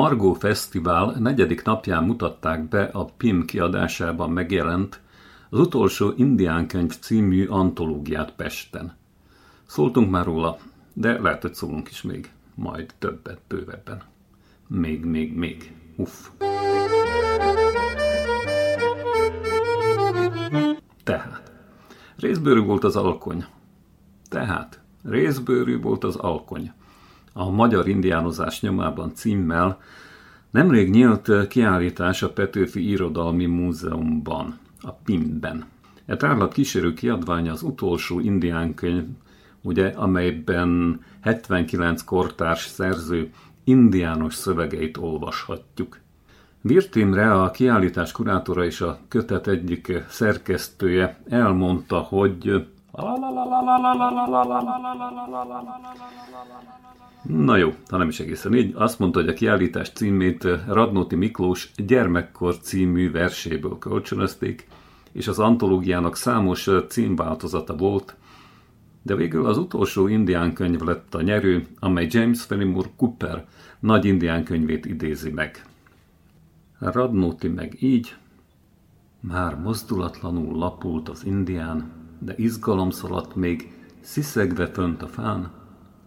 Margó Fesztivál negyedik napján mutatták be a PIM kiadásában megjelent az utolsó indiánkönyv című antológiát Pesten. Szóltunk már róla, de lehet, hogy szólunk is még, majd többet, bővebben. Még, még, még. Uff. Tehát, részbőrű volt az alkony. Tehát, részbőrű volt az alkony. A magyar indiánozás nyomában címmel nemrég nyílt kiállítás a Petőfi Irodalmi Múzeumban, a PIM-ben. E tárlat kísérő kiadványa az utolsó indiánkönyv, ugye, amelyben 79 kortárs szerző indiános szövegeit olvashatjuk. Virtimre a kiállítás kurátora és a kötet egyik szerkesztője elmondta, hogy Na jó, ha nem is egészen így. Azt mondta, hogy a kiállítás címét Radnóti Miklós Gyermekkor című verséből kölcsönözték, és az antológiának számos címváltozata volt, de végül az utolsó indián könyv lett a nyerő, amely James Fenimore Cooper nagy indián könyvét idézi meg. Radnóti meg így, már mozdulatlanul lapult az indián, de izgalom szaladt még sziszegve fönt a fán,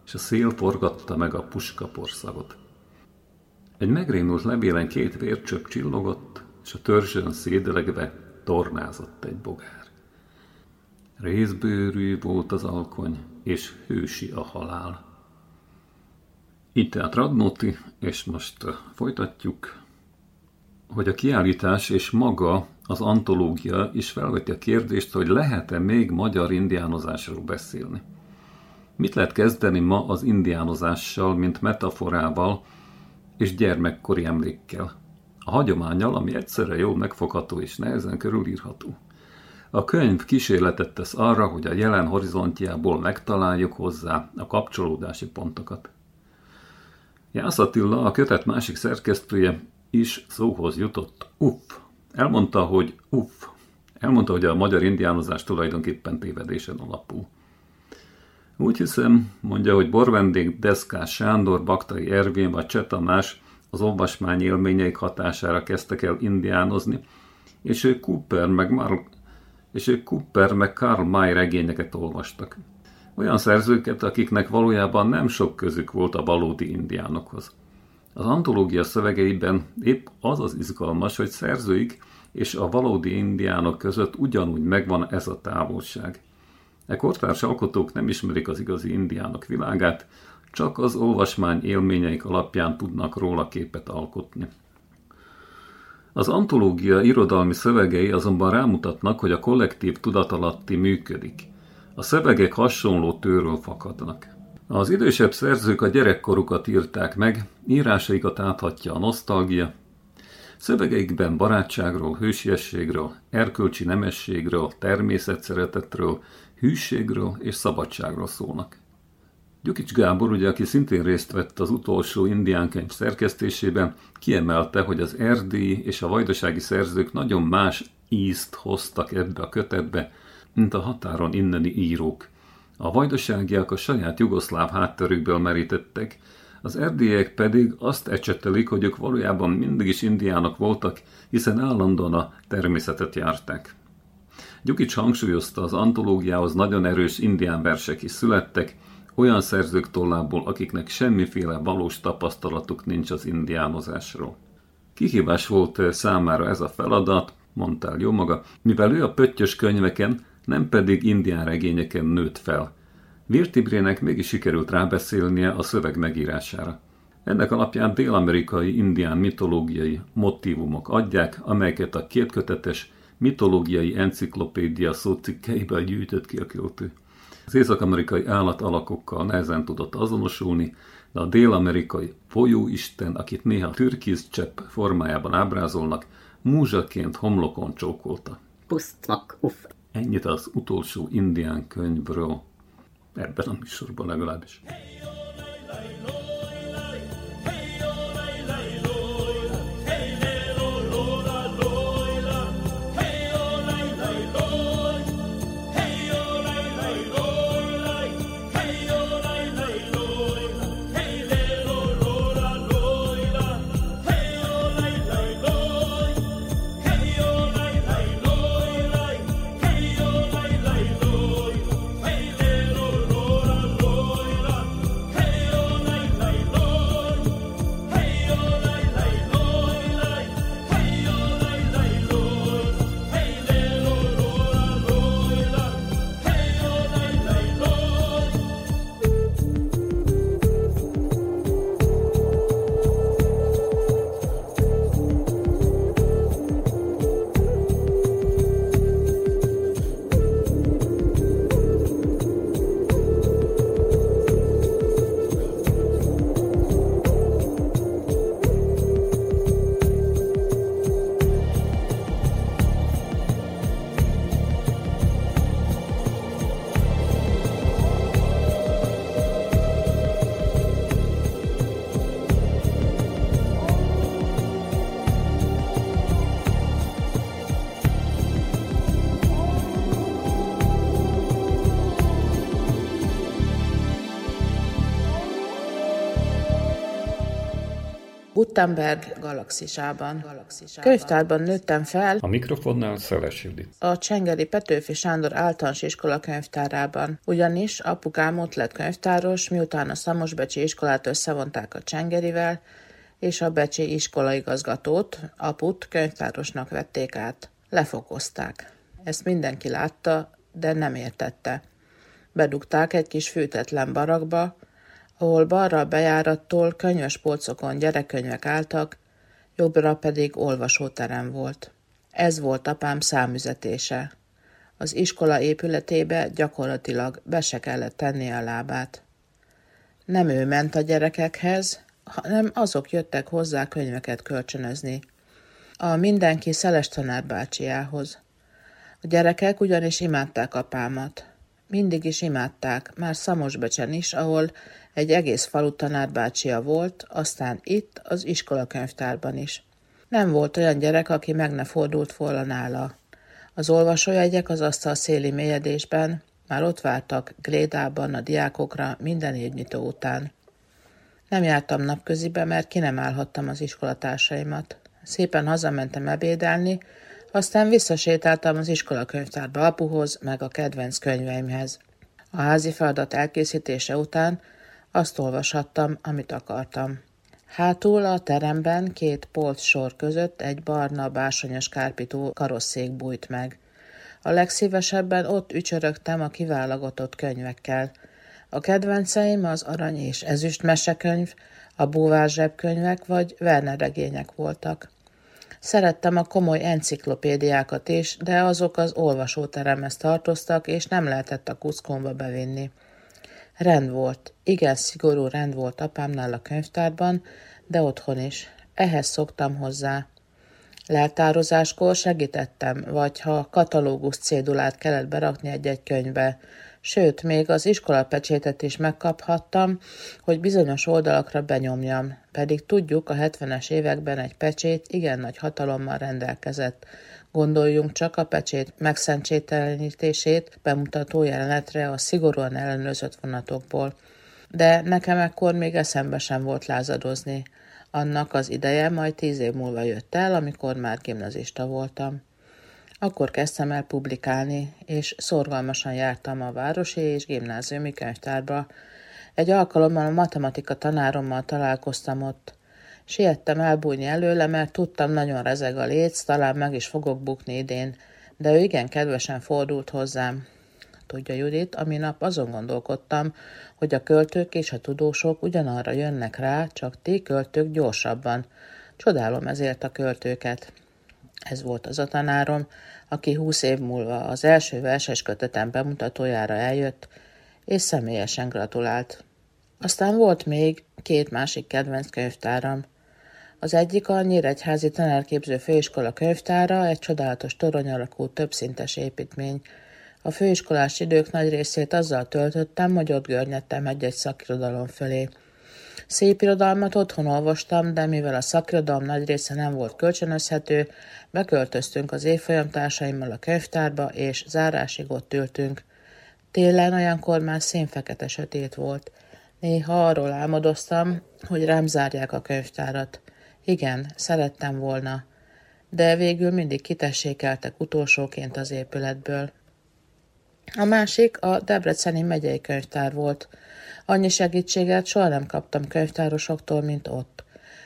és a szél forgatta meg a puskaporszagot. Egy megrémült levélen két vércsöp csillogott, és a törzsön szédelegve tornázott egy bogár. Részbőrű volt az alkony, és hősi a halál. Itt tehát Radnóti, és most folytatjuk, hogy a kiállítás és maga az antológia is felveti a kérdést, hogy lehet-e még magyar indiánozásról beszélni. Mit lehet kezdeni ma az indiánozással, mint metaforával és gyermekkori emlékkel? A hagyományal, ami egyszerre jól megfogható és nehezen körülírható. A könyv kísérletet tesz arra, hogy a jelen horizontjából megtaláljuk hozzá a kapcsolódási pontokat. Jász Attila, a kötet másik szerkesztője is szóhoz jutott. Uff. Elmondta, hogy uff. Elmondta, hogy a magyar indiánozás tulajdonképpen tévedésen alapul. Úgy hiszem, mondja, hogy borvendék Deszkás Sándor, Baktai Ervin vagy Cseh az olvasmány élményeik hatására kezdtek el indiánozni, és ő Cooper meg Mark és ők Cooper meg Karl May regényeket olvastak. Olyan szerzőket, akiknek valójában nem sok közük volt a valódi indiánokhoz. Az antológia szövegeiben épp az az izgalmas, hogy szerzőik és a valódi indiánok között ugyanúgy megvan ez a távolság. E kortárs alkotók nem ismerik az igazi indiánok világát, csak az olvasmány élményeik alapján tudnak róla képet alkotni. Az antológia irodalmi szövegei azonban rámutatnak, hogy a kollektív tudatalatti működik. A szövegek hasonló tőről fakadnak. Az idősebb szerzők a gyerekkorukat írták meg, írásaikat áthatja a nosztalgia. Szövegeikben barátságról, hősiességről, erkölcsi nemességről, természetszeretetről, hűségről és szabadságról szólnak. Gyukics Gábor, ugye, aki szintén részt vett az utolsó indiánkönyv szerkesztésében, kiemelte, hogy az erdélyi és a vajdasági szerzők nagyon más ízt hoztak ebbe a kötetbe, mint a határon inneni írók. A vajdaságiak a saját jugoszláv hátterükből merítettek, az erdélyek pedig azt ecsetelik, hogy ők valójában mindig is indiánok voltak, hiszen állandóan a természetet járták. Gyukics hangsúlyozta, az antológiához nagyon erős indián versek is születtek, olyan szerzők tollából, akiknek semmiféle valós tapasztalatuk nincs az indiánozásról. Kihívás volt eh, számára ez a feladat, mondta el jó maga, mivel ő a pöttyös könyveken, nem pedig indián regényeken nőtt fel. Virtibrének mégis sikerült rábeszélnie a szöveg megírására. Ennek alapján dél-amerikai indián mitológiai motivumok adják, amelyeket a kétkötetes, mitológiai enciklopédia szócikkeiből gyűjtött ki a költő. Az észak-amerikai állatalakokkal nehezen tudott azonosulni, de a dél-amerikai folyóisten, akit néha türkiz csepp formájában ábrázolnak, múzsaként homlokon csókolta. Pusztvak, uff. Ennyit az utolsó indián könyvről, ebben a műsorban legalábbis. Hey, Gutenberg galaxisában. Könyvtárban nőttem fel. A mikrofonnál Szeles Judit. A Csengeri Petőfi Sándor általános iskola könyvtárában. Ugyanis apukám ott lett könyvtáros, miután a Szamosbecsi iskolát összevonták a Csengerivel, és a Becsi iskolaigazgatót, aput könyvtárosnak vették át. Lefokozták. Ezt mindenki látta, de nem értette. Bedugták egy kis fűtetlen barakba, ahol balra a bejárattól könyves polcokon gyerekkönyvek álltak, jobbra pedig olvasóterem volt. Ez volt apám számüzetése. Az iskola épületébe gyakorlatilag be se kellett tenni a lábát. Nem ő ment a gyerekekhez, hanem azok jöttek hozzá könyveket kölcsönözni. A mindenki Szeles tanárbácsiához. A gyerekek ugyanis imádták apámat. Mindig is imádták, már Szamosbecsen is, ahol egy egész falu tanárbácsia volt, aztán itt, az iskolakönyvtárban is. Nem volt olyan gyerek, aki meg ne fordult volna nála. Az olvasójegyek az asztal széli mélyedésben már ott vártak Glédában a diákokra minden évnyitó után. Nem jártam napközibe, mert ki nem állhattam az iskolatársaimat. Szépen hazamentem ebédelni, aztán visszasétáltam az iskolakönyvtárba apuhoz, meg a kedvenc könyveimhez. A házi feladat elkészítése után azt olvashattam, amit akartam. Hátul a teremben két polc sor között egy barna, básonyos kárpitú karosszék bújt meg. A legszívesebben ott ücsörögtem a kiválogatott könyvekkel. A kedvenceim az arany és ezüst mesekönyv, a búvár zsebkönyvek vagy Werner regények voltak. Szerettem a komoly enciklopédiákat is, de azok az olvasóteremhez tartoztak, és nem lehetett a kuszkomba bevinni. Rend volt, igen szigorú rend volt apámnál a könyvtárban, de otthon is. Ehhez szoktam hozzá. Leltározáskor segítettem, vagy ha katalógus cédulát kellett berakni egy-egy könyvbe, sőt, még az iskolapecsétet is megkaphattam, hogy bizonyos oldalakra benyomjam, pedig tudjuk, a 70-es években egy pecsét igen nagy hatalommal rendelkezett, Gondoljunk csak a pecsét megszentsételenítését bemutató jelenetre a szigorúan ellenőrzött vonatokból. De nekem ekkor még eszembe sem volt lázadozni. Annak az ideje majd tíz év múlva jött el, amikor már gimnazista voltam. Akkor kezdtem el publikálni, és szorgalmasan jártam a városi és gimnáziumi könyvtárba. Egy alkalommal a matematika tanárommal találkoztam ott. Siettem elbújni előle, mert tudtam, nagyon rezeg a léc, talán meg is fogok bukni idén, de ő igen kedvesen fordult hozzám. Tudja Judit, ami nap azon gondolkodtam, hogy a költők és a tudósok ugyanarra jönnek rá, csak ti költők gyorsabban. Csodálom ezért a költőket. Ez volt az a tanárom, aki húsz év múlva az első verses kötetem bemutatójára eljött, és személyesen gratulált. Aztán volt még két másik kedvenc könyvtáram. Az egyik a Nyíregyházi Tanárképző Főiskola könyvtára, egy csodálatos torony alakú többszintes építmény. A főiskolás idők nagy részét azzal töltöttem, hogy ott görnyedtem egy-egy szakirodalom fölé. Szép irodalmat otthon olvastam, de mivel a szakirodalom nagy része nem volt kölcsönözhető, beköltöztünk az évfolyam társaimmal a könyvtárba, és zárásig ott ültünk. Télen olyankor már szénfekete sötét volt. Néha arról álmodoztam, hogy rám zárják a könyvtárat. Igen, szerettem volna, de végül mindig kitessékeltek utolsóként az épületből. A másik a Debreceni megyei könyvtár volt. Annyi segítséget soha nem kaptam könyvtárosoktól, mint ott.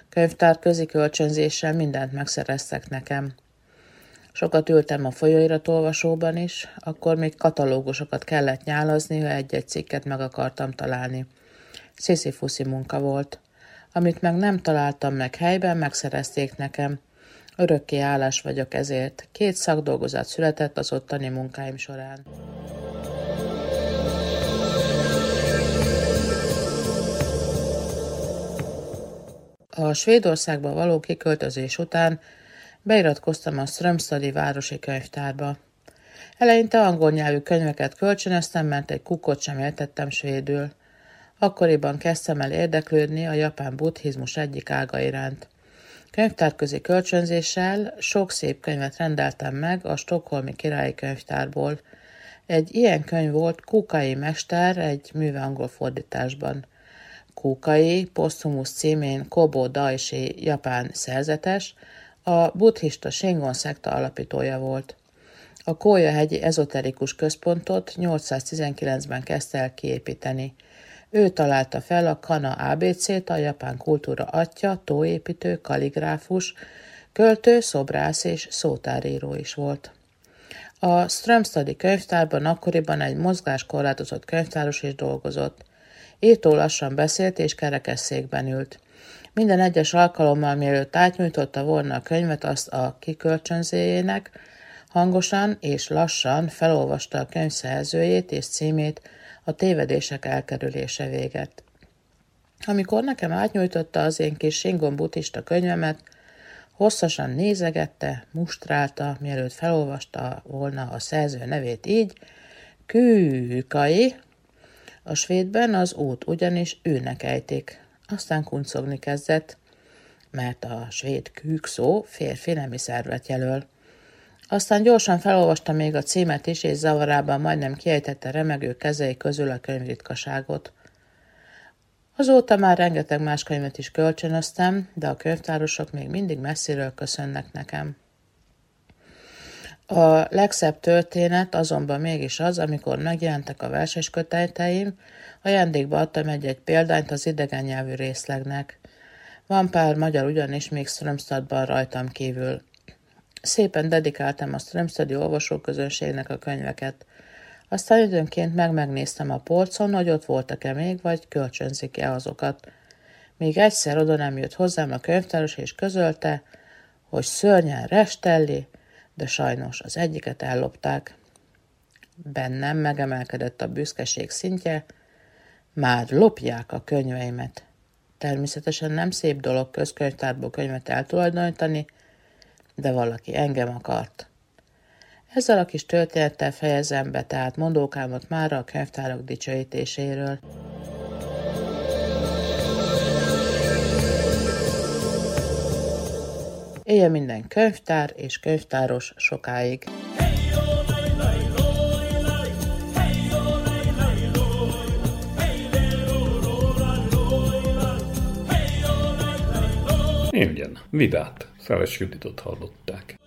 Könyvtár közi kölcsönzéssel mindent megszereztek nekem. Sokat ültem a folyóirat olvasóban is, akkor még katalógusokat kellett nyálazni, ha egy-egy cikket meg akartam találni. Sziszi-fuszi munka volt. Amit meg nem találtam meg helyben, megszerezték nekem. Örökké állás vagyok ezért. Két szakdolgozat született az ottani munkáim során. A Svédországba való kiköltözés után beiratkoztam a Strömstadi városi könyvtárba. Eleinte angol nyelvű könyveket kölcsönöztem, mert egy kukot sem értettem svédül. Akkoriban kezdtem el érdeklődni a japán buddhizmus egyik ága iránt. Könyvtárközi kölcsönzéssel sok szép könyvet rendeltem meg a Stockholmi Királyi Könyvtárból. Egy ilyen könyv volt Kukai Mester egy műve angol fordításban. Kukai, Postumus címén Kobo Daishi japán szerzetes, a buddhista Shingon szekta alapítója volt. A Kója hegyi ezoterikus központot 819-ben kezdte el kiépíteni – ő találta fel a Kana ABC-t, a japán kultúra atya, tóépítő, kaligráfus, költő, szobrász és szótáríró is volt. A Strömstadi könyvtárban akkoriban egy mozgáskorlátozott könyvtáros is dolgozott. Írtó lassan beszélt és kerekesszékben ült. Minden egyes alkalommal, mielőtt átnyújtotta volna a könyvet azt a kikölcsönzéjének, hangosan és lassan felolvasta a könyv szerzőjét és címét, a tévedések elkerülése véget. Amikor nekem átnyújtotta az én kis Singon buddhista könyvemet, hosszasan nézegette, mustrálta, mielőtt felolvasta volna a szerző nevét így, Kűkai. A svédben az út ugyanis őnek ejtik. Aztán kuncogni kezdett, mert a svéd kűk szó férfi nemi szervet jelöl. Aztán gyorsan felolvasta még a címet is, és zavarában majdnem kiejtette remegő kezei közül a könyvritkaságot. Azóta már rengeteg más könyvet is kölcsönöztem, de a könyvtárosok még mindig messziről köszönnek nekem. A legszebb történet azonban mégis az, amikor megjelentek a verses kötejteim, ajándékba adtam egy-egy példányt az idegen nyelvű részlegnek. Van pár magyar ugyanis még Strömstadban rajtam kívül. Szépen dedikáltam a Strömstedi olvasóközönségnek a könyveket. Aztán időnként meg megnéztem a polcon, hogy ott voltak-e még, vagy kölcsönzik-e azokat. Még egyszer oda nem jött hozzám a könyvtáros, és közölte, hogy szörnyen restelli, de sajnos az egyiket ellopták. Bennem megemelkedett a büszkeség szintje, már lopják a könyveimet. Természetesen nem szép dolog közkönyvtárból könyvet eltulajdonítani, de valaki engem akart. Ezzel a kis történettel fejezem be tehát mondókámat már a könyvtárak dicsőítéséről. Élje minden könyvtár és könyvtáros sokáig. Igen, Vidát. Szeles Juditot hallották.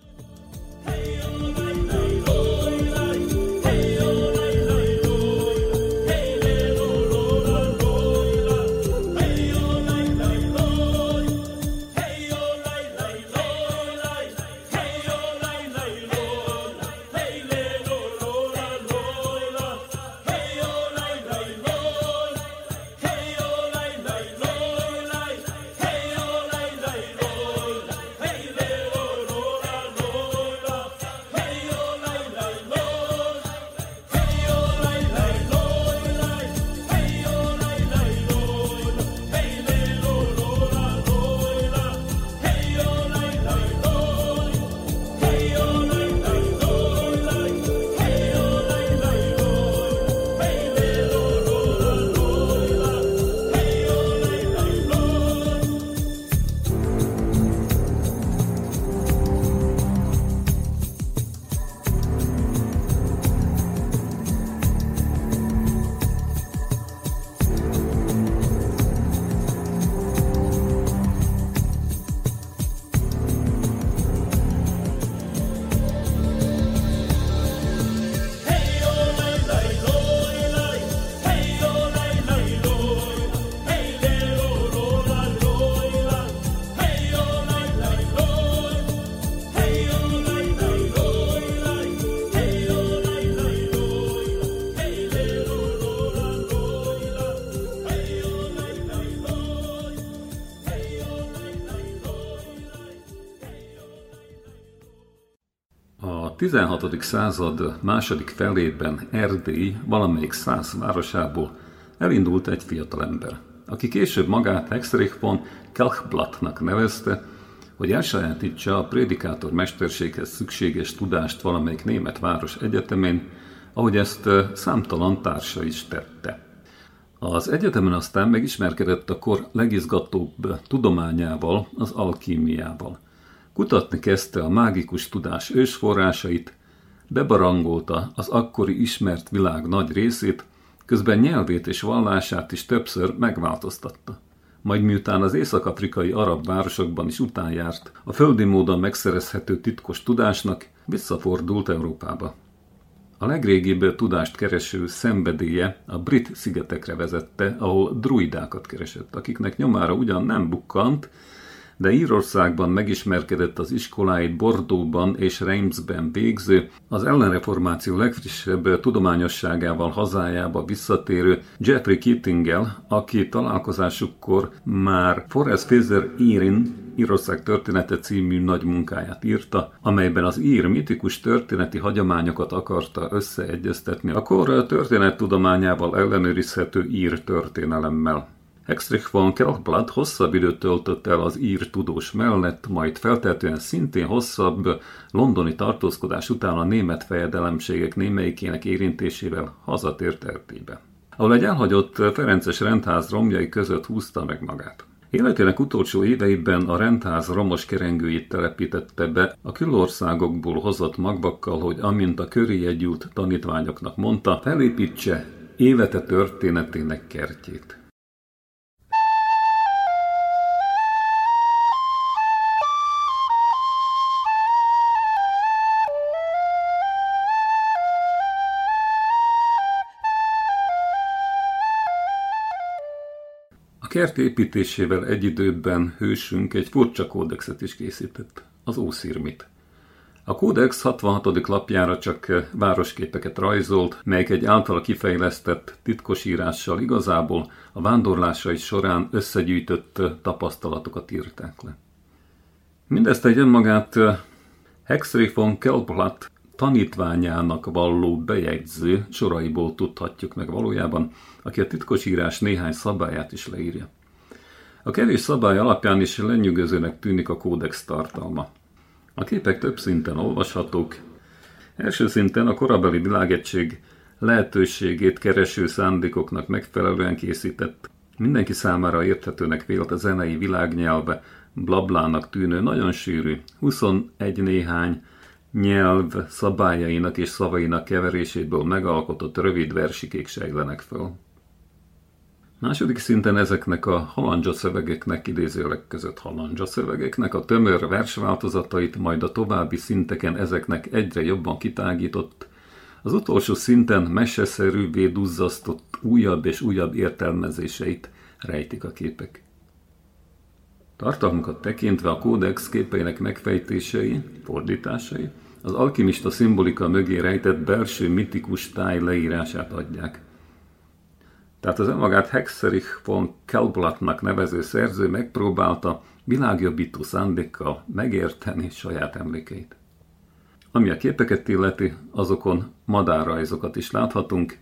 16. század második felében Erdély valamelyik száz városából elindult egy fiatalember, aki később magát Hexrich von Kelchblattnak nevezte, hogy elsajátítsa a prédikátor mesterséghez szükséges tudást valamelyik német város egyetemén, ahogy ezt számtalan társa is tette. Az egyetemen aztán megismerkedett a kor legizgatóbb tudományával, az alkímiával. Kutatni kezdte a mágikus tudás ősforrásait, bebarangolta az akkori ismert világ nagy részét, közben nyelvét és vallását is többször megváltoztatta. Majd miután az észak-afrikai arab városokban is utánjárt a földi módon megszerezhető titkos tudásnak, visszafordult Európába. A legrégibb tudást kereső szenvedélye a brit szigetekre vezette, ahol druidákat keresett, akiknek nyomára ugyan nem bukkant, de Írországban megismerkedett az iskoláit Bordóban és Reimsben végző, az ellenreformáció legfrissebb tudományosságával hazájába visszatérő Jeffrey Keatinggel, aki találkozásukkor már Forrest Fraser Írin Írország története című nagy munkáját írta, amelyben az ír mitikus történeti hagyományokat akarta összeegyeztetni a kor történettudományával ellenőrizhető ír történelemmel. Hexrich von Kelkblad hosszabb időt töltött el az ír tudós mellett, majd feltehetően szintén hosszabb londoni tartózkodás után a német fejedelemségek némelyikének érintésével hazatért Erdélybe, ahol egy elhagyott Ferences rendház romjai között húzta meg magát. Életének utolsó éveiben a rendház romos kerengőit telepítette be a külországokból hozott magbakkal, hogy amint a köré jegyült tanítványoknak mondta, felépítse élete történetének kertjét. Kert építésével egy időben hősünk egy furcsa kódexet is készített, az Ószirmit. A kódex 66. lapjára csak városképeket rajzolt, melyek egy általa kifejlesztett titkosírással igazából a vándorlásai során összegyűjtött tapasztalatokat írták le. Mindezt egy önmagát Hexrich von Kelblatt tanítványának valló bejegyző soraiból tudhatjuk meg valójában, aki a titkosírás néhány szabályát is leírja. A kevés szabály alapján is lenyűgözőnek tűnik a kódex tartalma. A képek több szinten olvashatók. Első szinten a korabeli világegység lehetőségét kereső szándékoknak megfelelően készített, mindenki számára érthetőnek vélt a zenei világnyelve, blablának tűnő, nagyon sűrű, 21 néhány nyelv szabályainak és szavainak keveréséből megalkotott rövid versikék sejlenek föl. Második szinten ezeknek a halandzsa szövegeknek, idézőleg között halandzsa szövegeknek a tömör versváltozatait, majd a további szinteken ezeknek egyre jobban kitágított, az utolsó szinten meseszerűvé duzzasztott újabb és újabb értelmezéseit rejtik a képek. Tartalmukat tekintve a kódex képeinek megfejtései, fordításai, az alkimista szimbolika mögé rejtett belső mitikus táj leírását adják. Tehát az önmagát Hexerich von Kelblattnak nevező szerző megpróbálta világjobbító szándékkal megérteni saját emlékeit. Ami a képeket illeti, azokon madárrajzokat is láthatunk,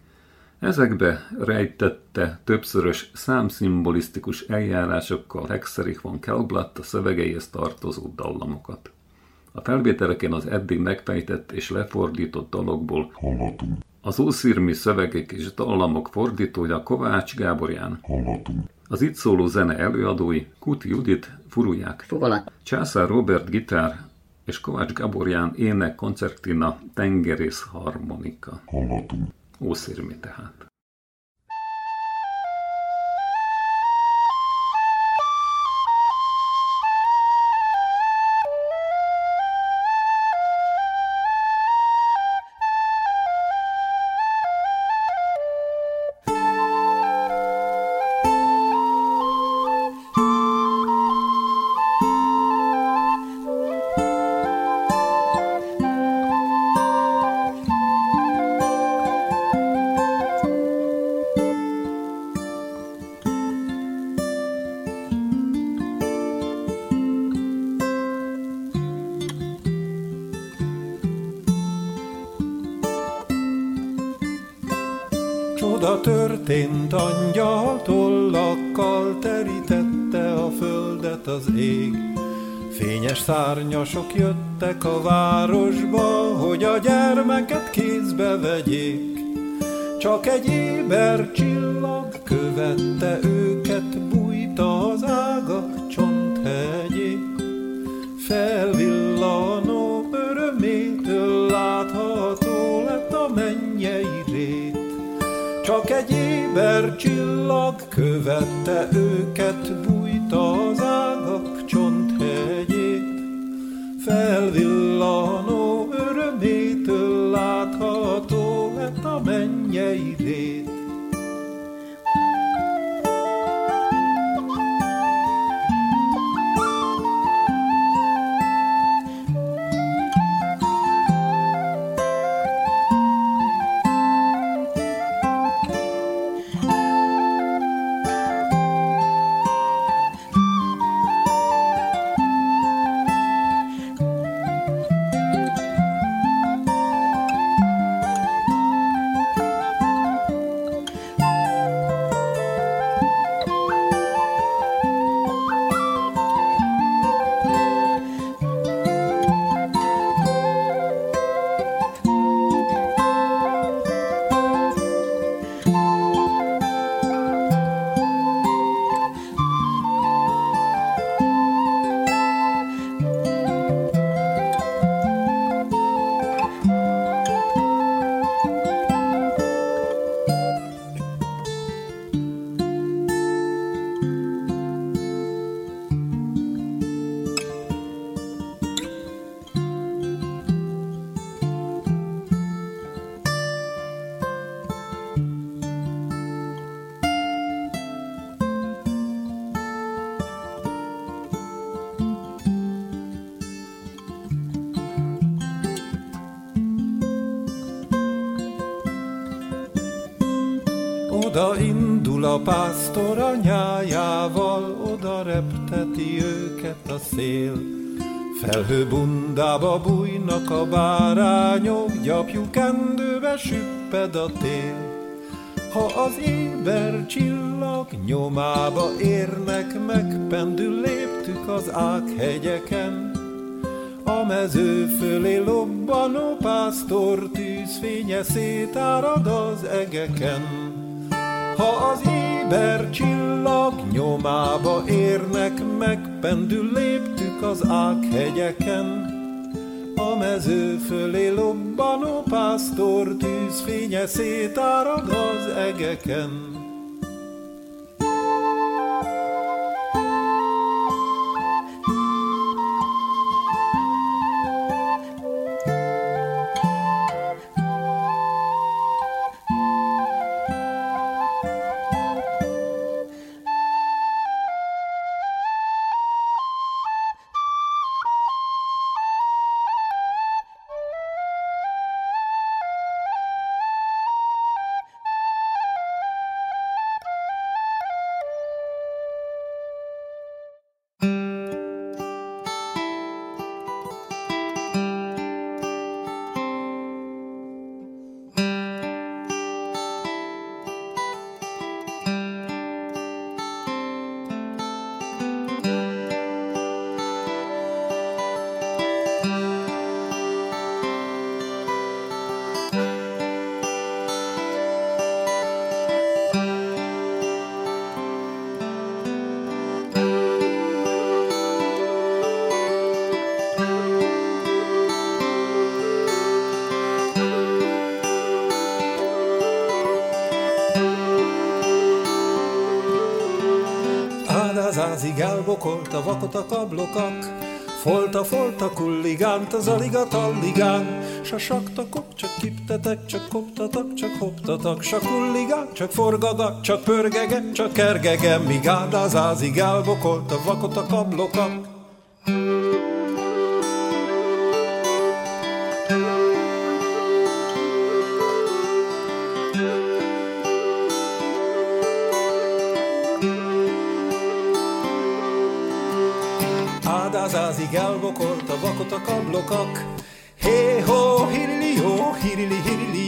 Ezekbe rejtette többszörös számszimbolisztikus eljárásokkal Hexerich von Kelblatt a szövegeihez tartozó dallamokat. A felvételeken az eddig megfejtett és lefordított dalokból Hallatunk. Az ószirmi szövegek és dallamok fordítója Kovács Gáborján. Hallatunk. Az itt szóló zene előadói Kuti Judit, Furuják. Fogalat. Császár Robert gitár és Kovács Gáborján ének koncertina tengerész harmonika. Hallatunk. Ószirmi tehát. Szárnyasok jöttek a városba, hogy a gyermeket kézbe vegyék. Csak egy éber csillag követte őket, bújta az ágak csonthegyé. Felvillanó örömétől látható lett a mennyei rét. Csak egy éber csillag követte őket, Felhő bundába bújnak a bárányok, gyapjú kendőbe süpped a tél. Ha az éber csillag nyomába érnek, megpendül léptük az ághegyeken. A mező fölé lobbanó pásztor tűzfénye szétárad az egeken. Ha az éber csillag nyomába érnek, megpendül léptük az ághegyeken. A mező fölé lobbanó pásztor tűzfénye szétárad az egeken. Elbokolta vakot a kablokak, Folta, folta, kulligánt, az aliga talligán, S a saktakok csak kiptetek, csak koptatak, csak hoptatak, S a kulligán csak forgagat, csak pörgeget, csak kergege, Míg az házig elbokolta vakot a kablokak.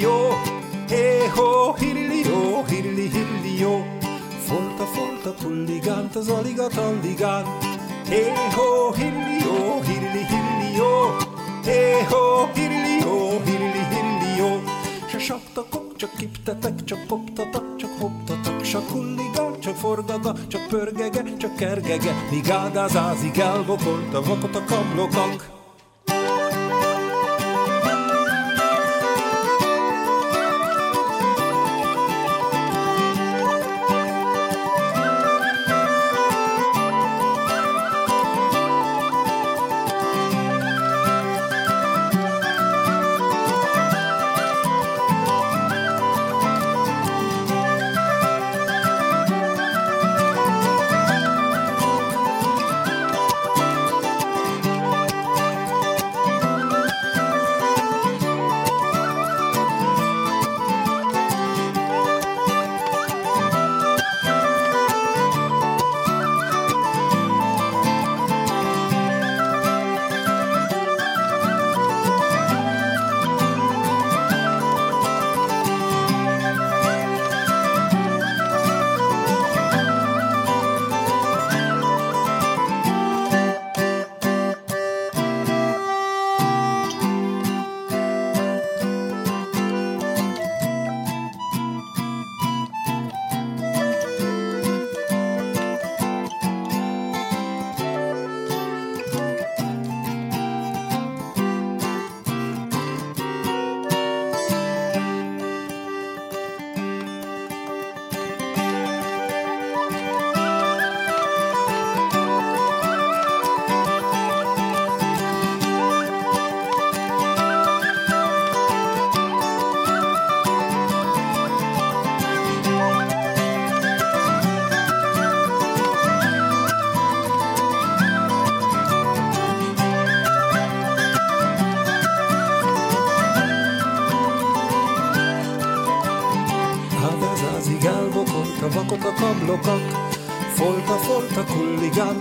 Jó, hé ho, hirili jó, hilli, hilli, jó. Folta, folta, kulligánt, az aligat, alligán. Hé-ho, hilli, jó, hilli, hilli, jó. Hé-ho, hilli, jó, hilli, hilli, jó. Se saktakok, csak kiptetek, csak koptatak, csak hoptatak, csak kulligán, csak forgaga, csak pörgege, csak kergege, míg ádázázik elvokolt a vakot a kablokak.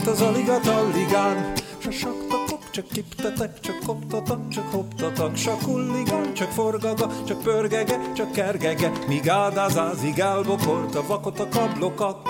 Kulligánt, az aligat, alligán, s saktakok, csak kiptetek, csak koptatak, csak hoptatak, s a kulligán, csak forgaga, csak pörgege, csak kergege, míg ádázázig elbokolt a vakot a kablokak.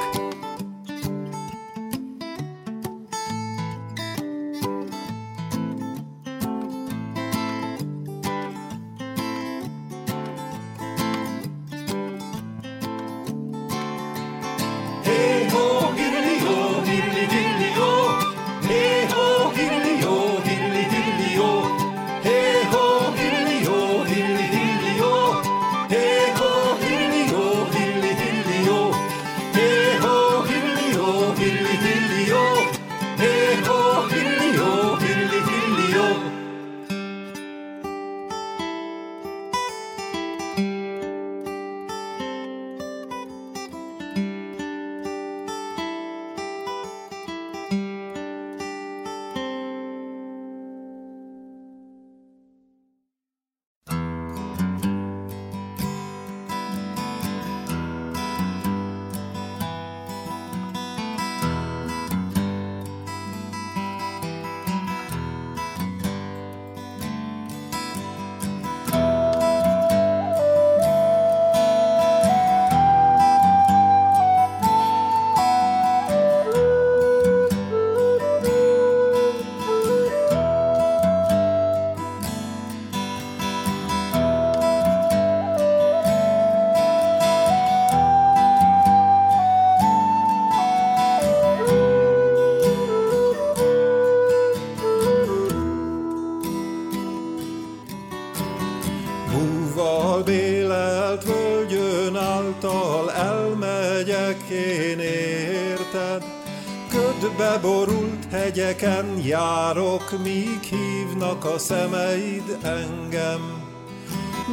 Járok, míg hívnak a szemeid engem.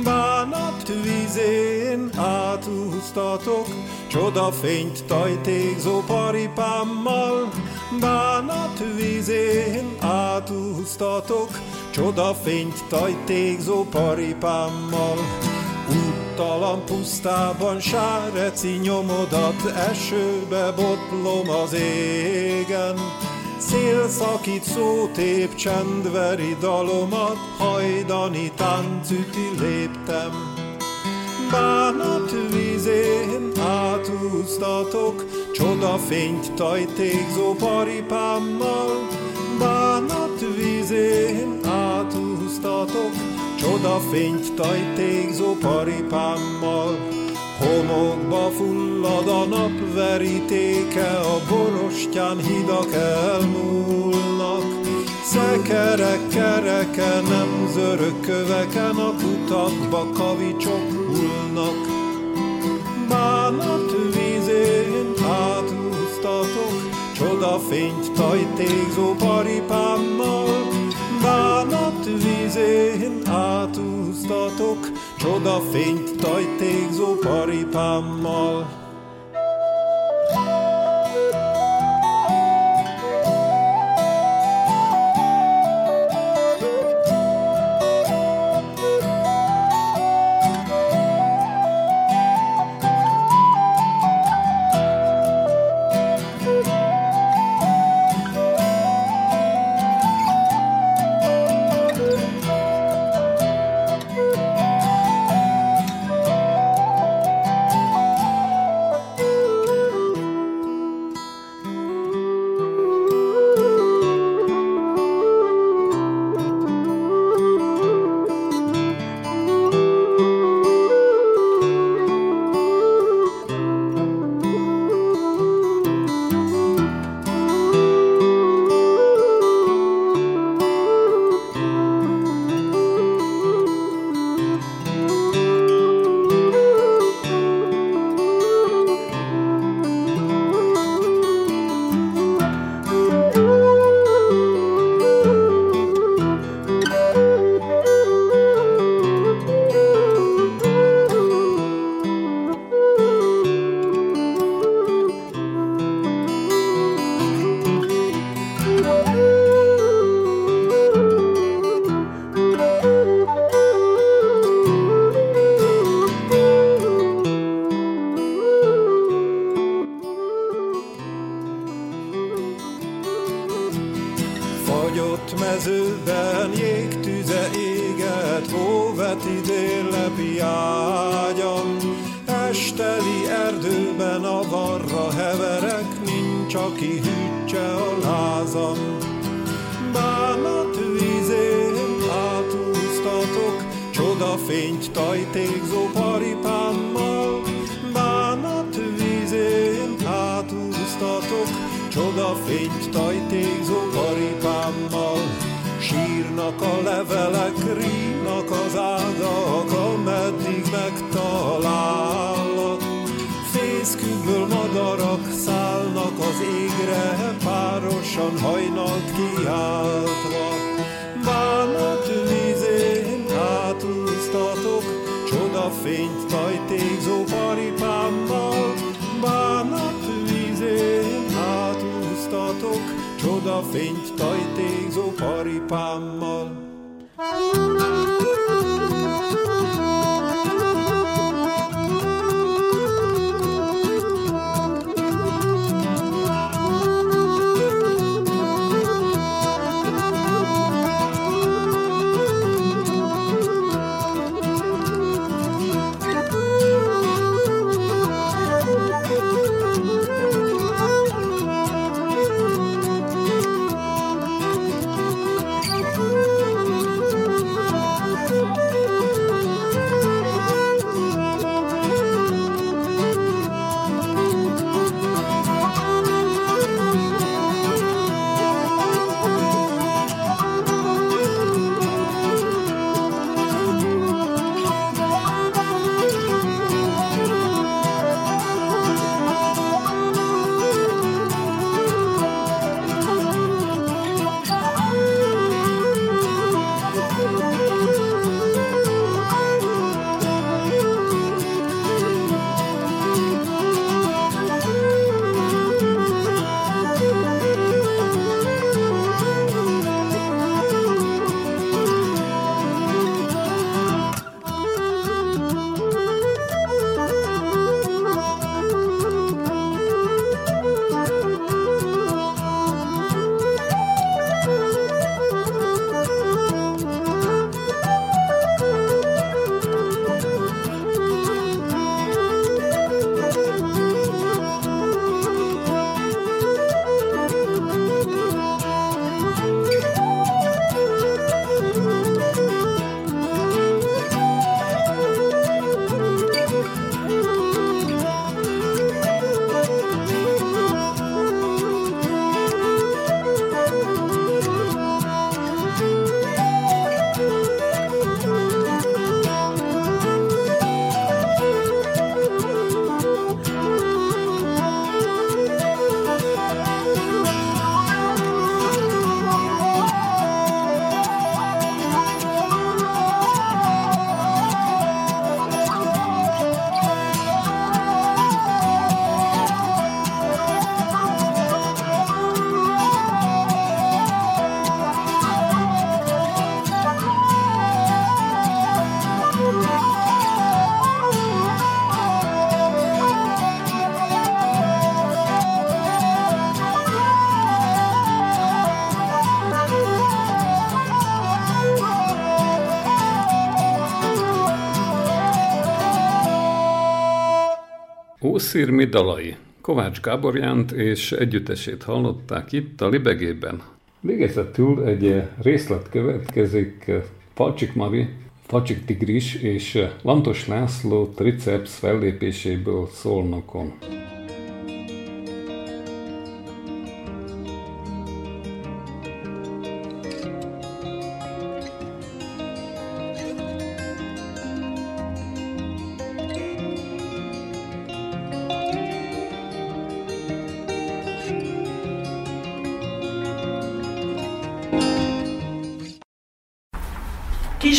Bánat vízén átúztatok, csodafényt tajtékzó paripámmal. Bánat vízén átúztatok, csodafényt tajtékzó paripámmal. Úttalan pusztában sáreci nyomodat, esőbe botlom az égen. Szél szakít szótép csendveri dalomat, hajdani táncüti léptem. Bánat vízén áll átúztatok, csodafényt tajtékzó paripámmal, bánat vízén átúztatok, csodafényt tajtékzó paripámmal. Homokba fullad a nap verítéke, a borostyán hidak elmúlnak. Szekerek kereken, nem zörök köveken, a kutakba kavicsok hullnak. Bánat vízén átúztatok, csodafényt tajtékzó paripámmal. Bánat vízén átúztatok, csodafényt tajtékzó paripámmal. Csodafényt tajtékzó paripámmal. Bánat vízén átúztatok, csodafényt tajtékzó paripámmal. Ószírmi dalai. Kovács Gáborjánt és együttesét hallották itt a Libegében. Végezetül egy részlet következik Falcsik Mari, Falcsik Tigris és Lantos László triceps fellépéséből szólnokon.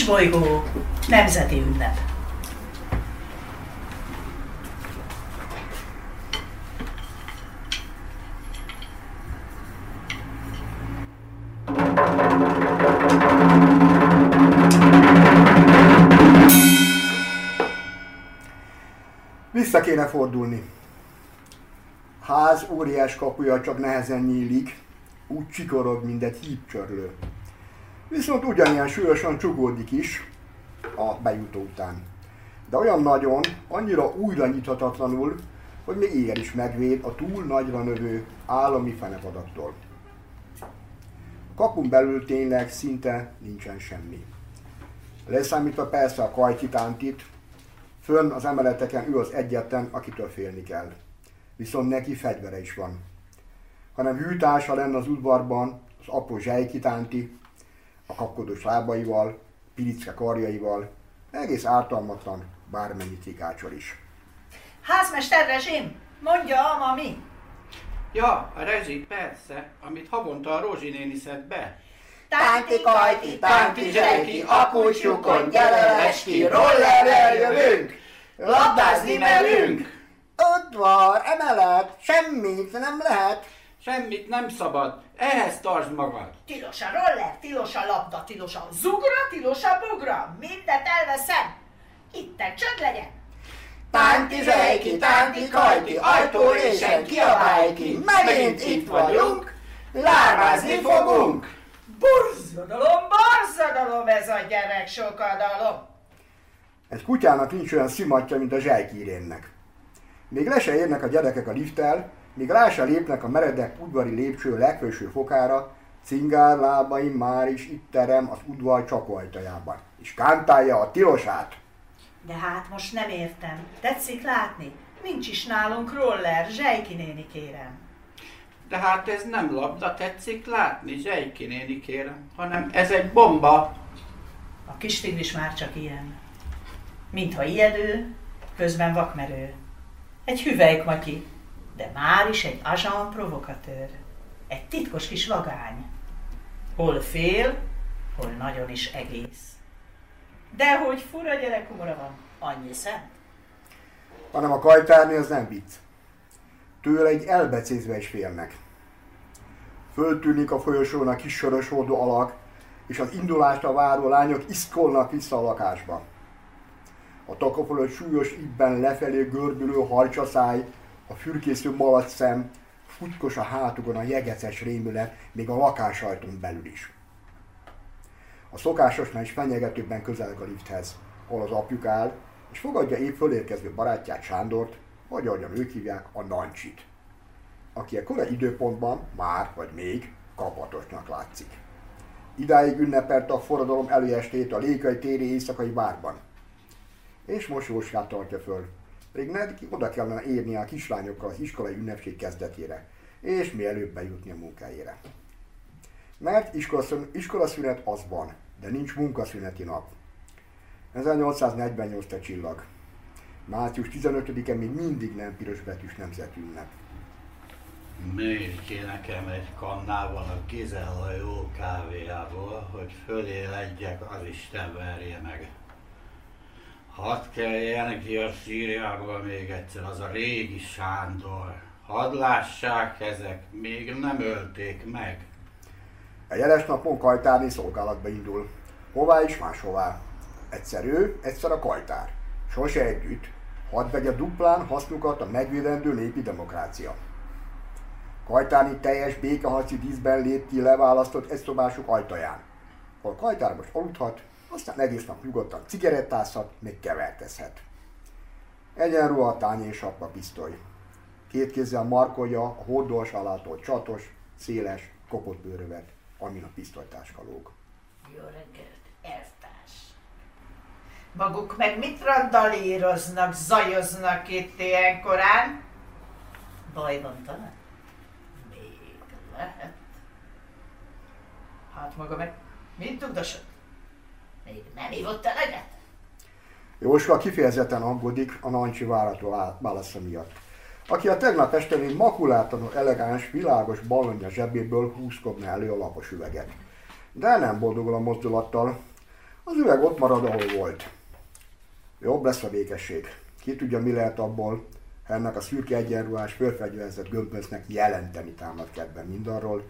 Kisbolygó nemzeti ünnep. Vissza kéne fordulni. Ház óriás kapuja csak nehezen nyílik, úgy csikorog, mint egy hípcsörlő. Viszont ugyanilyen súlyosan csugódik is a bejutó után. De olyan nagyon, annyira újra nyithatatlanul, hogy még éjjel is megvéd a túl nagyra növő állami fenepadaktól. A kapun belül tényleg szinte nincsen semmi. Leszámítva persze a kajtitántit, fönn az emeleteken ő az egyetlen, akitől félni kell. Viszont neki fegyvere is van. Hanem hűtása lenne az udvarban az apró zsejkitánti, a kapkodós lábaival, pilicke karjaival, egész ártalmatlan bármennyi cikácsol is. Házmester rezsim, mondja a mami. Ja, a rezsi, persze, amit havonta a Rózsi néni szed be. Tánti kajti, tánti zsejki, apucsukon, gyere ki, rollerrel jövünk, labdázni merünk. Udvar, emelet, semmit nem lehet. Semmit nem szabad, ehhez tartsd magad. Tilos a roller, tilos a labda, tilos a zugra, tilos a bugra. Mindet elveszem. Itten csönd legyen. Tánti zsejki, tánti kajti, ajtó résen kiabálj ki, megint itt vagyunk, lármázni fogunk. Borzadalom, borzadalom ez a gyerek sokadalom. Egy kutyának nincs olyan szimatja, mint a zsejkírénnek. Még le se érnek a gyerekek a lifttel, míg rá se lépnek a meredek udvari lépcső legfelső fokára, cingár lábaim már is itt terem az udvar csapajtajában, és kántálja a tilosát. De hát most nem értem. Tetszik látni? Nincs is nálunk roller, Zsejki néni kérem. De hát ez nem labda, tetszik látni, Zsejki néni kérem, hanem ez egy bomba. A kis tigris már csak ilyen. Mintha ijedő, közben vakmerő. Egy hüvelykmatyi, de már is egy agent provokatőr. Egy titkos kis vagány. Hol fél, hol nagyon is egész. De hogy fura gyerekumra van, annyi szent. Hanem a kajtárni az nem vicc. Tőle egy elbecézve is félnek. Föltűnik a folyosón a kis hordó alak, és az indulásra váró lányok iszkolnak vissza a lakásba. A taka fölött súlyos ibben lefelé görbülő harcsaszáj, a fürkésző malac szem, futykos a hátukon a jegeces rémület, még a lakásajtón belül is. A szokásosnál is fenyegetőbben közeleg a lifthez, ahol az apjuk áll, és fogadja épp fölérkező barátját Sándort, vagy ahogyan ők hívják, a Nancsit, aki a korai időpontban már, vagy még kapatosnak látszik. Idáig ünnepelte a forradalom előestét a Lékai téri éjszakai bárban. És most Jóskát tartja föl. Pedig neki oda kellene érni a kislányokkal az iskolai ünnepség kezdetére, és mielőbb bejutni a munkájára. Mert iskolaszünet, az van, de nincs munkaszüneti nap. 1848 te csillag. Március 15-e még mindig nem piros betűs nemzetünnep. Miért ki nekem egy kannával a Gizella jó kávéjából, hogy föléledjek, az Isten verje meg. Hadd keljen ki a sírjából még egyszer az a régi Sándor. Hadd lássák ezek, még nem ölték meg. A jeles napon kajtárni szolgálatba indul. Hová is máshová. Egyszer ő, egyszer a kajtár. Sose együtt. Hadd vegye duplán hasznukat a megvédendő népi demokrácia. Kajtárni teljes békeharci díszben lép ki leválasztott egyszobásuk ajtaján. Ahol Kajtár most aludhat, aztán egész nap nyugodtan cigarettázhat, még kevertezhet. Egyenruha, tány és sapka pisztoly. Két kézzel markolja a hordós alától csatos, széles, kopott bőrövet, amin a pisztolytáska lóg. Jó reggelt, elvtárs! Maguk meg mit randalíroznak, zajoznak itt ilyen korán? Baj van talán? Még lehet. Hát maga meg, mit tugdosod? Nem ivott eleget? Jóska kifejezetten aggódik a Nancsi várató válasza miatt, aki a tegnap este még makulátlanul elegáns, világos ballonja zsebéből húzkodna elő a lapos üveget. De nem boldogul a mozdulattal. Az üveg ott marad, ahol volt. Jobb lesz a békesség. Ki tudja, mi lehet abból, ha ennek a szürke egyenruhás, fölfegyverzett gömböznek jelenteni támad kedven mindarról,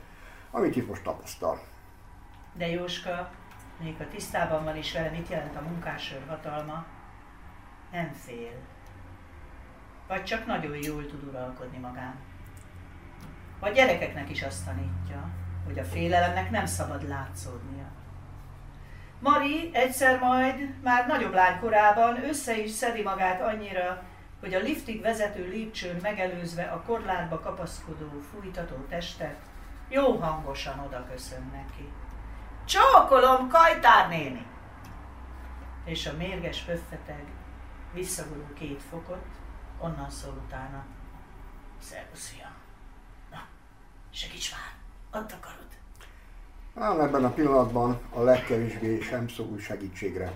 amit itt most tapasztal. De Jóska, még a tisztában van is vele, mit jelent a munkásőr hatalma, nem fél. Vagy csak nagyon jól tud uralkodni magán. Vagy gyerekeknek is azt tanítja, hogy a félelemnek nem szabad látszódnia. Mari egyszer majd, már nagyobb lánykorában össze is szedi magát annyira, hogy a liftig vezető lépcsőn megelőzve a korlátba kapaszkodó, fújtató testet jó hangosan oda köszön neki. Csókolom, Kajtár néni! És a mérges pöffeteg visszagurul két fokot, onnan szól utána. Szervusz, fiam. Na, segíts már, add a karod. Ám ebben a pillanatban a legkevésbé sem szorul segítségre.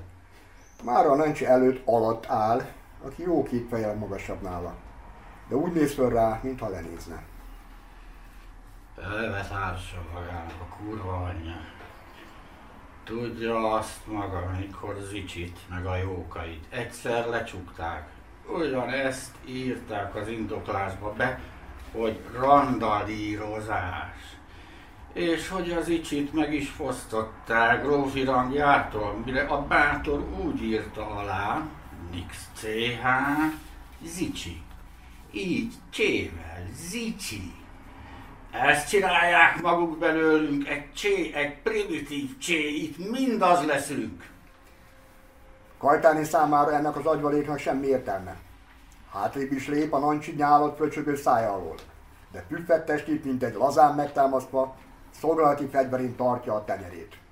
Már a Nancsi előtt alatt áll, aki jó két fejjel magasabb nála. De úgy néz föl rá, mintha lenézne. Elvetársa magának a kurva anyja. Tudja azt maga, mikor Zicsit, meg a jókait egyszer lecsukták. Ugyan ezt írták az indoklásba be, hogy randalírozás. És hogy az Icsit meg is fosztották grófi rangjától, mire a bátor úgy írta alá, Nix CH, Zicsi. Így, csével, Zicsi. Ezt csinálják maguk belőlünk, egy csé, egy primitív csé, itt mind az leszünk. Kajtáni számára ennek az agyvaléknak semmi értelme. Hátrébb is lép a nancsi nyálott fröcsögő szája alól, de püffett testét, mint egy lazán megtámasztva, szolgálati fegyverén tartja a tenyerét.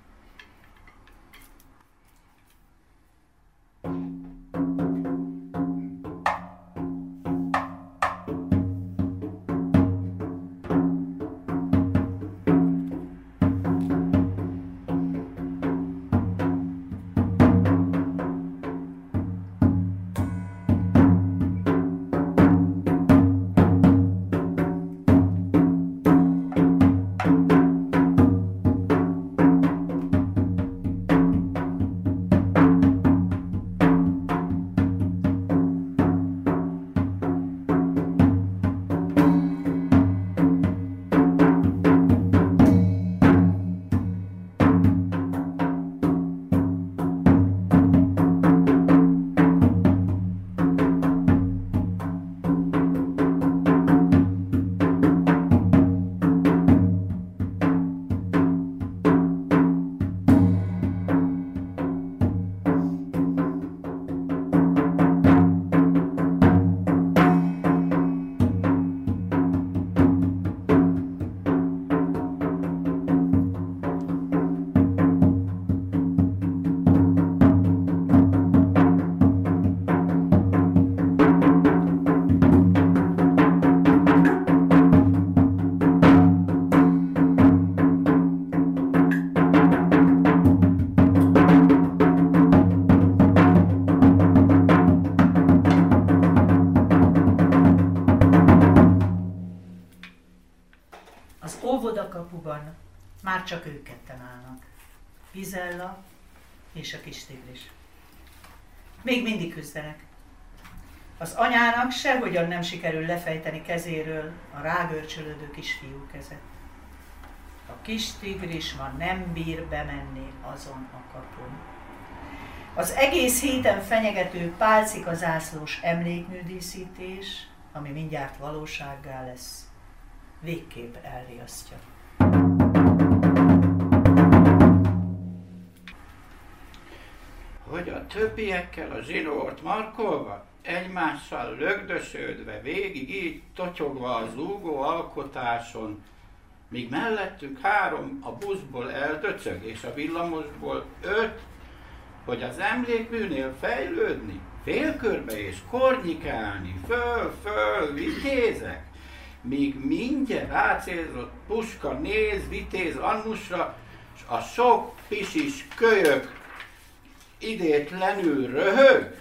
Már csak ők ketten állnak. Gizella és a kis tigris. Még mindig küzdenek. Az anyának sehogyan nem sikerül lefejteni kezéről a rágörcsölődő kisfiú kezet. A kis tigris ma nem bír bemenni azon a kapun. Az egész héten fenyegető pálcika zászlós emlékműdíszítés, ami mindjárt valósággá lesz, végképp elriasztja. Hogy a többiekkel a zsinórt markolva egymással lögdösödve, végig így totyogva a zúgó alkotáson, míg mellettünk három a buszból eldöcög, és a villamosból öt, hogy az emlékműnél fejlődni, félkörbe és kornyikálni, föl, föl, vitézek, míg mindjárt rácélzott puska néz vitéz Annusra, és a sok pisis kölyök idétlenül röhög,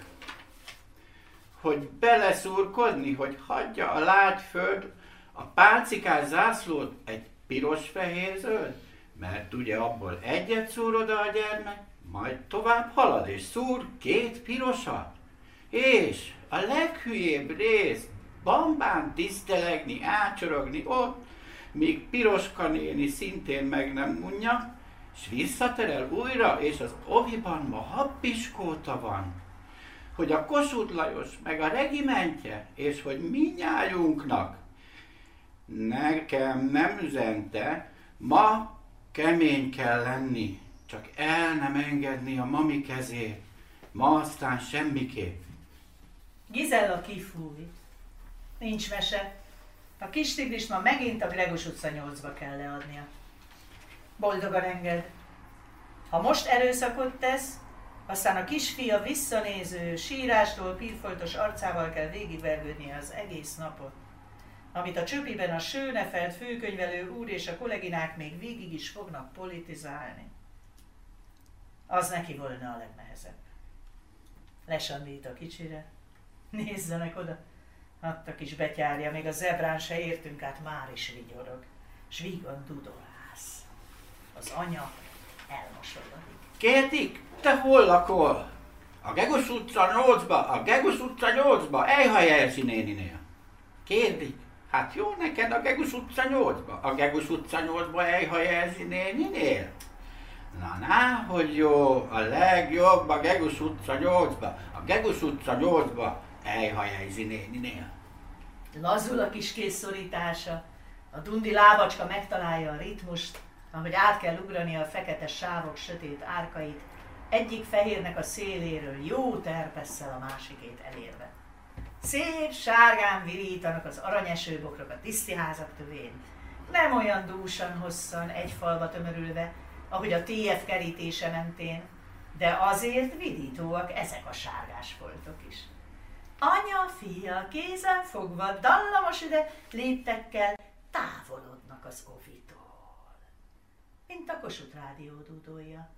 hogy beleszúrkodni, hogy hagyja a lágy föld a pálcikás zászlót egy piros-fehér-zöld, mert ugye abból egyet szúr oda a gyermek, majd tovább halad és szúr két pirosat. És a leghülyébb rész bambán tisztelegni, ácsorogni ott, míg Piroska néni szintén meg nem unja, és visszaterel újra, és az oviban ma habbiskóta van, hogy a Kossuth Lajos meg a regimentje, és hogy minnyájunknak nekem nem üzente, ma kemény kell lenni, csak el nem engedni a mami kezét, ma aztán semmiképp. Gizella kifúj. Nincs mese. A kis tigrist ma megint a Gregos utca 8-ba kell leadnia. Boldogan enged. Ha most erőszakot tesz, aztán a kisfia visszanéző, sírástól pírfoltos arcával kell végigvergődnie az egész napot. Amit a csöpiben a Sőnefelt főkönyvelő úr és a kolleginák még végig is fognak politizálni. Az neki volna a legnehezebb. Lesandít a kicsire. Nézzenek oda. Hát a kis betyárja, még a zebrán se értünk át, már is vigyorog. S vígan dudolász. Az anya elmosolyodik. Kértik, te hol lakol? A Gegus utca 8-ba, a Gegus utca 8-ba, Ejhaj Elsi néninél. Kérdik, hát jó neked a Gegus utca 8-ba, a Gegus utca 8-ba Ejhaj Elsi néninél? Na, na, hogy jó, a legjobb a Gegus utca 8-ba, a Gegus utca 8-ba Ejhaj Elsi néninél. Lazul a kis készszorítása, a dundi lábacska megtalálja a ritmust, ahogy át kell ugrani a fekete sávok sötét árkait, egyik fehérnek a széléről jó terpesszel a másikét elérve. Szép sárgán virítanak az aranyesőbokrok a tisztiházak tövén, nem olyan dúsan hosszan, egy falba tömörülve, ahogy a TF kerítése mentén, de azért vidítóak ezek a sárgás foltok is. Anya, fia, kézen fogva, dallamos ide léptekkel távolodnak az ovitól. Mint a Kossuth rádió dúdolja.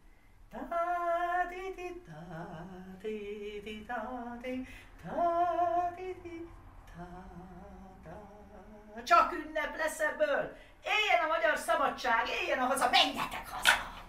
Csak ünnep lesz ebből! Éljen a magyar szabadság, éljen a haza, menjetek haza!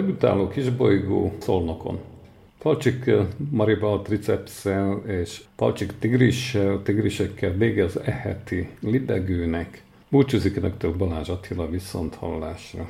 Debütáló kisbolygó Szolnokon. Palcsik Maribal tricepssel és Palcsik tigrissel, tigrisekkel vége az eheti libegőnek. Búcsúzik önöktől Balázs Attila viszont hallásra.